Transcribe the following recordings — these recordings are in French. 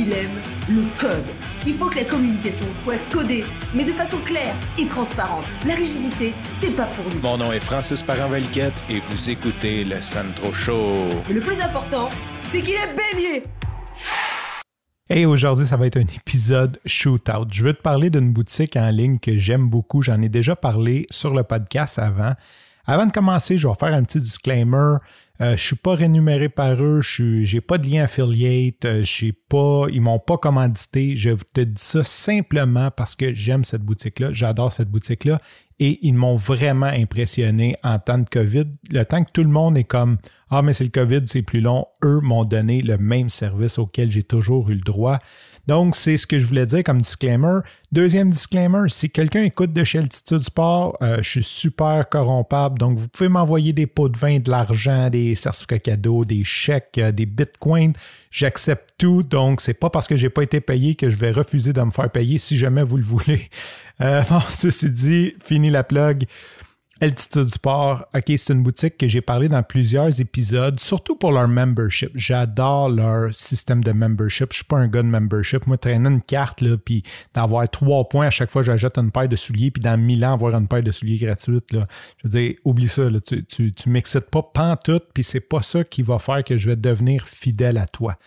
il aime le code. Il faut que la communication soit codée, mais de façon claire et transparente. La rigidité, c'est pas pour nous. Mon nom est Francis Parent-Valquette et vous écoutez le Sandro Show. Mais le plus important, c'est qu'il est bélier. Hey, aujourd'hui, ça va être un épisode shootout. Je veux te parler d'une boutique en ligne que j'aime beaucoup. J'en ai déjà parlé sur le podcast avant. Avant de commencer, je vais faire un petit disclaimer. Euh, je ne suis pas rémunéré par eux, je n'ai pas de lien affiliate, euh, pas, ils m'ont pas commandité. Je te dis ça simplement parce que j'aime cette boutique-là, j'adore cette boutique-là et ils m'ont vraiment impressionné en temps de COVID. Le temps que tout le monde est comme Ah, mais c'est le COVID, c'est plus long, eux m'ont donné le même service auquel j'ai toujours eu le droit. Donc, c'est ce que je voulais dire comme disclaimer. Deuxième disclaimer, si quelqu'un écoute de chez Altitude Sport, euh, je suis super corrompable. Donc, vous pouvez m'envoyer des pots de vin, de l'argent, des certificats cadeaux, des chèques, euh, des bitcoins. J'accepte tout. Donc, c'est pas parce que j'ai pas été payé que je vais refuser de me faire payer si jamais vous le voulez. Euh, bon, ceci dit, fini la plug. Altitude Sport, OK, c'est une boutique que j'ai parlé dans plusieurs épisodes, surtout pour leur membership. J'adore leur système de membership. Je suis pas un gars de membership. Moi, traîner une carte, là, puis d'avoir trois points à chaque fois que j'achète une paire de souliers, puis dans mille ans, avoir une paire de souliers gratuite, là. Je veux dire, oublie ça, là. Tu, tu, tu m'excites pas pantoute, puis c'est pas ça qui va faire que je vais devenir fidèle à toi.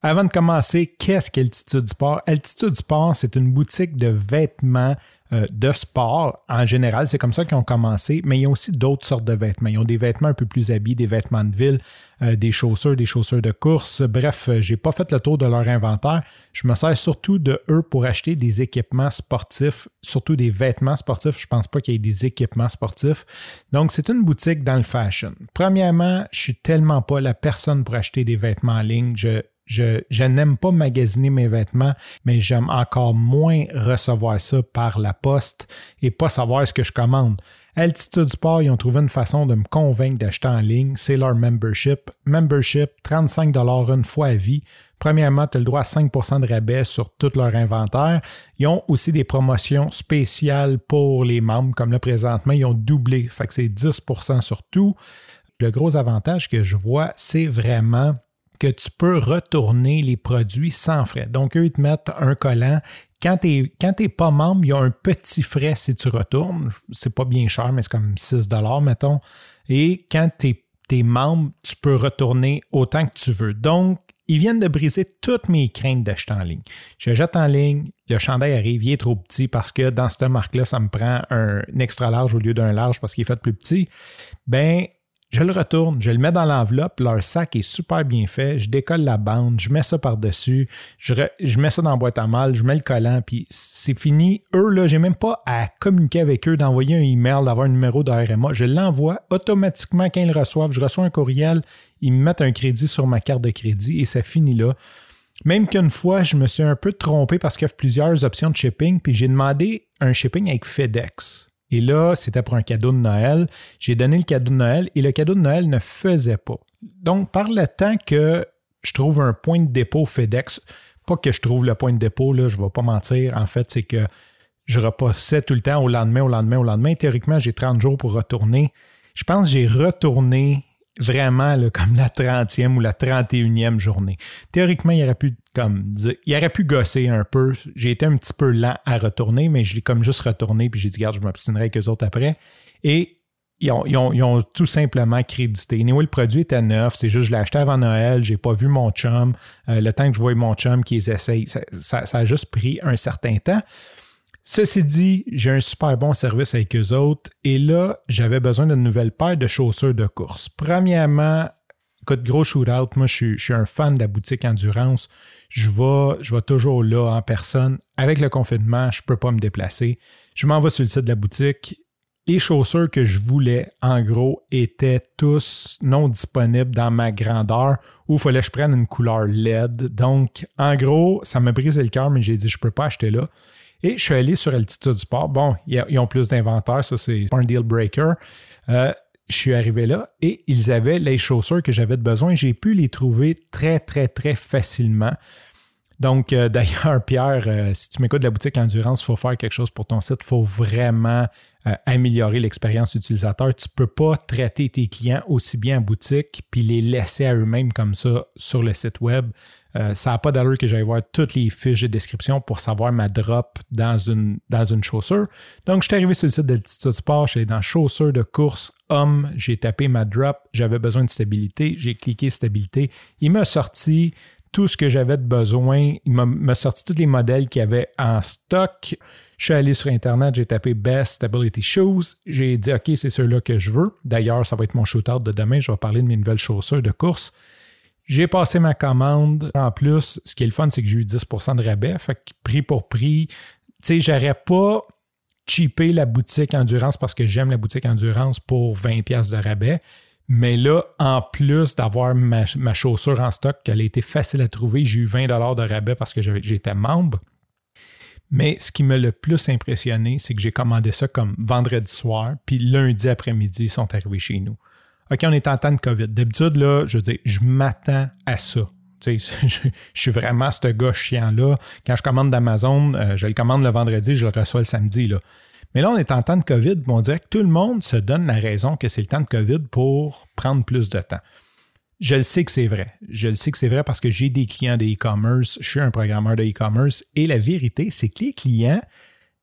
Avant de commencer, qu'est-ce qu'Altitude Sport? Altitude Sport, c'est une boutique de vêtements euh, de sport en général. C'est comme ça qu'ils ont commencé, mais ils ont aussi d'autres sortes de vêtements. Ils ont des vêtements un peu plus habillés, des vêtements de ville, euh, des chaussures, des chaussures de course. Bref, euh, j'ai pas fait le tour de leur inventaire. Je me sers surtout de eux pour acheter des équipements sportifs, surtout des vêtements sportifs. Je pense pas qu'il y ait des équipements sportifs. Donc, c'est une boutique dans le fashion. Premièrement, je suis tellement pas la personne pour acheter des vêtements en ligne. Je je, n'aime pas magasiner mes vêtements, mais j'aime encore moins recevoir ça par la poste et pas savoir ce que je commande. Altitude Sport, ils ont trouvé une façon de me convaincre d'acheter en ligne. C'est leur membership. Membership, 35 une fois à vie. Premièrement, tu as le droit à 5 de rabais sur tout leur inventaire. Ils ont aussi des promotions spéciales pour les membres, comme là présentement, ils ont doublé. Fait que c'est 10% sur tout. Le gros avantage que je vois, c'est vraiment que tu peux retourner les produits sans frais. Donc, eux, ils te mettent un collant. Quand tu n'es pas membre, il y a un petit frais si tu retournes. C'est pas bien cher, mais c'est comme 6 mettons. Et quand tu es, membre, tu peux retourner autant que tu veux. Donc, ils viennent de briser toutes mes craintes d'acheter en ligne. Je jette en ligne, le chandail arrive, il est trop petit parce que dans cette marque-là, ça me prend un extra large au lieu d'un large parce qu'il est fait plus petit. Ben, je le retourne, je le mets dans l'enveloppe, leur sac est super bien fait, je décolle la bande, je mets ça par-dessus, je, mets ça dans la boîte à mal, je mets le collant, puis c'est fini. Eux, là, j'ai même pas à communiquer avec eux, d'envoyer un email, d'avoir un numéro de RMA. Je l'envoie automatiquement quand ils le reçoivent. Je reçois un courriel, ils me mettent un crédit sur ma carte de crédit et ça finit là. Même qu'une fois, je me suis un peu trompé parce qu'il y a plusieurs options de shipping, puis j'ai demandé un shipping avec FedEx. Et là, c'était pour un cadeau de Noël. J'ai donné le cadeau de Noël et le cadeau de Noël ne faisait pas. Donc, par le temps que je trouve un point de dépôt FedEx, pas que je trouve le point de dépôt, là, je ne vais pas mentir, en fait, c'est que je repassais tout le temps au lendemain, au lendemain, au lendemain. Théoriquement, j'ai 30 jours pour retourner. Je pense que j'ai retourné vraiment comme la 30e ou la 31e journée. Théoriquement, il aurait pu comme il aurait pu gosser un peu. J'ai été un petit peu lent à retourner, mais je l'ai comme juste retourné, puis j'ai dit, garde, je m'obstinerai avec eux autres après. Et ils ont, tout simplement crédité. Anyway, le produit était neuf, c'est juste je l'ai acheté avant Noël, j'ai pas vu mon chum. Euh, le temps que je voyais mon chum qui les essaye, ça, a juste pris un certain temps. Ceci dit, j'ai un super bon service avec eux autres et là, j'avais besoin d'une nouvelle paire de chaussures de course. Premièrement, écoute, gros shootout, moi je suis, un fan de la boutique Endurance. Je vais, je toujours là en personne. Avec le confinement, je ne peux pas me déplacer. Je m'en vais sur le site de la boutique. Les chaussures que je voulais, en gros, étaient tous non disponibles dans ma grandeur ou il fallait que je prenne une couleur LED. Donc, en gros, ça m'a brisé le cœur, mais j'ai dit je ne peux pas acheter là. Et je suis allé sur Altitude Sport. Bon, ils ont plus d'inventaire, ça c'est un deal breaker. Euh, je suis arrivé là et ils avaient les chaussures que j'avais besoin. J'ai pu les trouver très, très, très facilement. Donc, euh, d'ailleurs, Pierre, euh, si tu m'écoutes de la boutique Endurance, il faut faire quelque chose pour ton site. Il faut vraiment euh, améliorer l'expérience utilisateur. Tu ne peux pas traiter tes clients aussi bien en boutique puis les laisser à eux-mêmes comme ça sur le site web. ça n'a pas d'allure que j'aille voir toutes les fiches de description pour savoir ma drop dans une, chaussure. Donc, je suis arrivé sur le site d'Altitude Sport, je suis dans chaussures de course homme, j'ai tapé ma drop, j'avais besoin de stabilité, j'ai cliqué stabilité. Il m'a sorti tout ce que j'avais de besoin. Il m'a sorti tous les modèles qu'il y avait en stock. Je suis allé sur Internet, j'ai tapé Best Stability Shoes. J'ai dit, OK, c'est ceux-là que je veux. D'ailleurs, ça va être mon shootout de demain. Je vais parler de mes nouvelles chaussures de course. J'ai passé ma commande. En plus, ce qui est le fun, c'est que j'ai eu 10 de rabais. Fait que prix pour prix, tu sais, j'aurais pas cheapé la boutique Endurance parce que j'aime la boutique Endurance pour 20$ de rabais. Mais là, en plus d'avoir ma, chaussure en stock, qu'elle a été facile à trouver, j'ai eu 20 de rabais parce que j'étais membre. Mais ce qui m'a le plus impressionné, c'est que j'ai commandé ça comme vendredi soir, puis lundi après-midi, ils sont arrivés chez nous. OK, on est en temps de COVID. D'habitude, là, je veux dire, je m'attends à ça. Tu sais, je, suis vraiment ce gars chiant-là. Quand je commande d'Amazon, euh, je le commande le vendredi, je le reçois le samedi. Là. Mais là, on est en temps de COVID, on dirait que tout le monde se donne la raison que c'est le temps de COVID pour prendre plus de temps. Je le sais que c'est vrai. Je le sais que c'est vrai parce que j'ai des clients de e-commerce, je suis un programmeur de e-commerce et la vérité, c'est que les clients,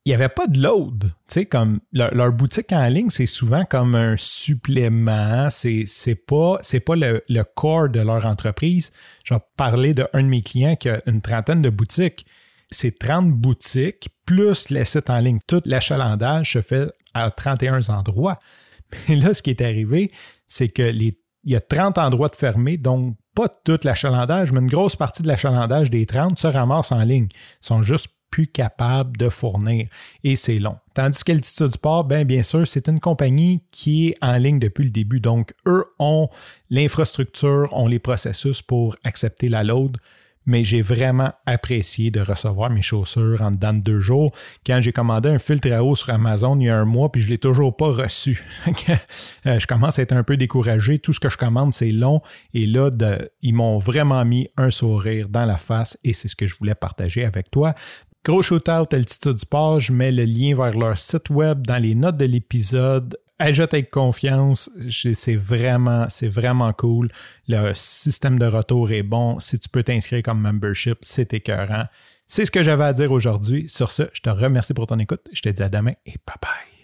il n'y avait pas de load. Tu sais, comme leur, boutique en ligne, c'est souvent comme un supplément. C'est, c'est pas, c'est pas le, le, core de leur entreprise. Je vais parler d'un de, de mes clients qui a une trentaine de boutiques c'est 30 boutiques plus les sites en ligne. Tout l'achalandage se fait à 31 endroits. Mais là, ce qui est arrivé, c'est que il y a 30 endroits de fermés, donc pas tout l'achalandage, mais une grosse partie de l'achalandage des 30 se ramasse en ligne. Ils sont juste plus capables de fournir et c'est long. Tandis qu'Altitude Sport, bien, bien sûr, c'est une compagnie qui est en ligne depuis le début. Donc, eux ont l'infrastructure, ont les processus pour accepter la load mais j'ai vraiment apprécié de recevoir mes chaussures en dedans de deux jours. Quand j'ai commandé un filtre à eau sur Amazon il y a un mois, puis je ne l'ai toujours pas reçu. Euh, je commence à être un peu découragé. Tout ce que je commande, c'est long. Et là, ils m'ont vraiment mis un sourire dans la face et c'est ce que je voulais partager avec toi. Gros shootout Altitude Sport, je mets le lien vers leur site web dans les notes de l'épisode ajoute avec confiance. C'est vraiment, c'est vraiment cool. Le système de retour est bon. Si tu peux t'inscrire comme membership, c'est écœurant. C'est ce que j'avais à dire aujourd'hui. Sur ce, je te remercie pour ton écoute. Je te dis à demain et bye bye.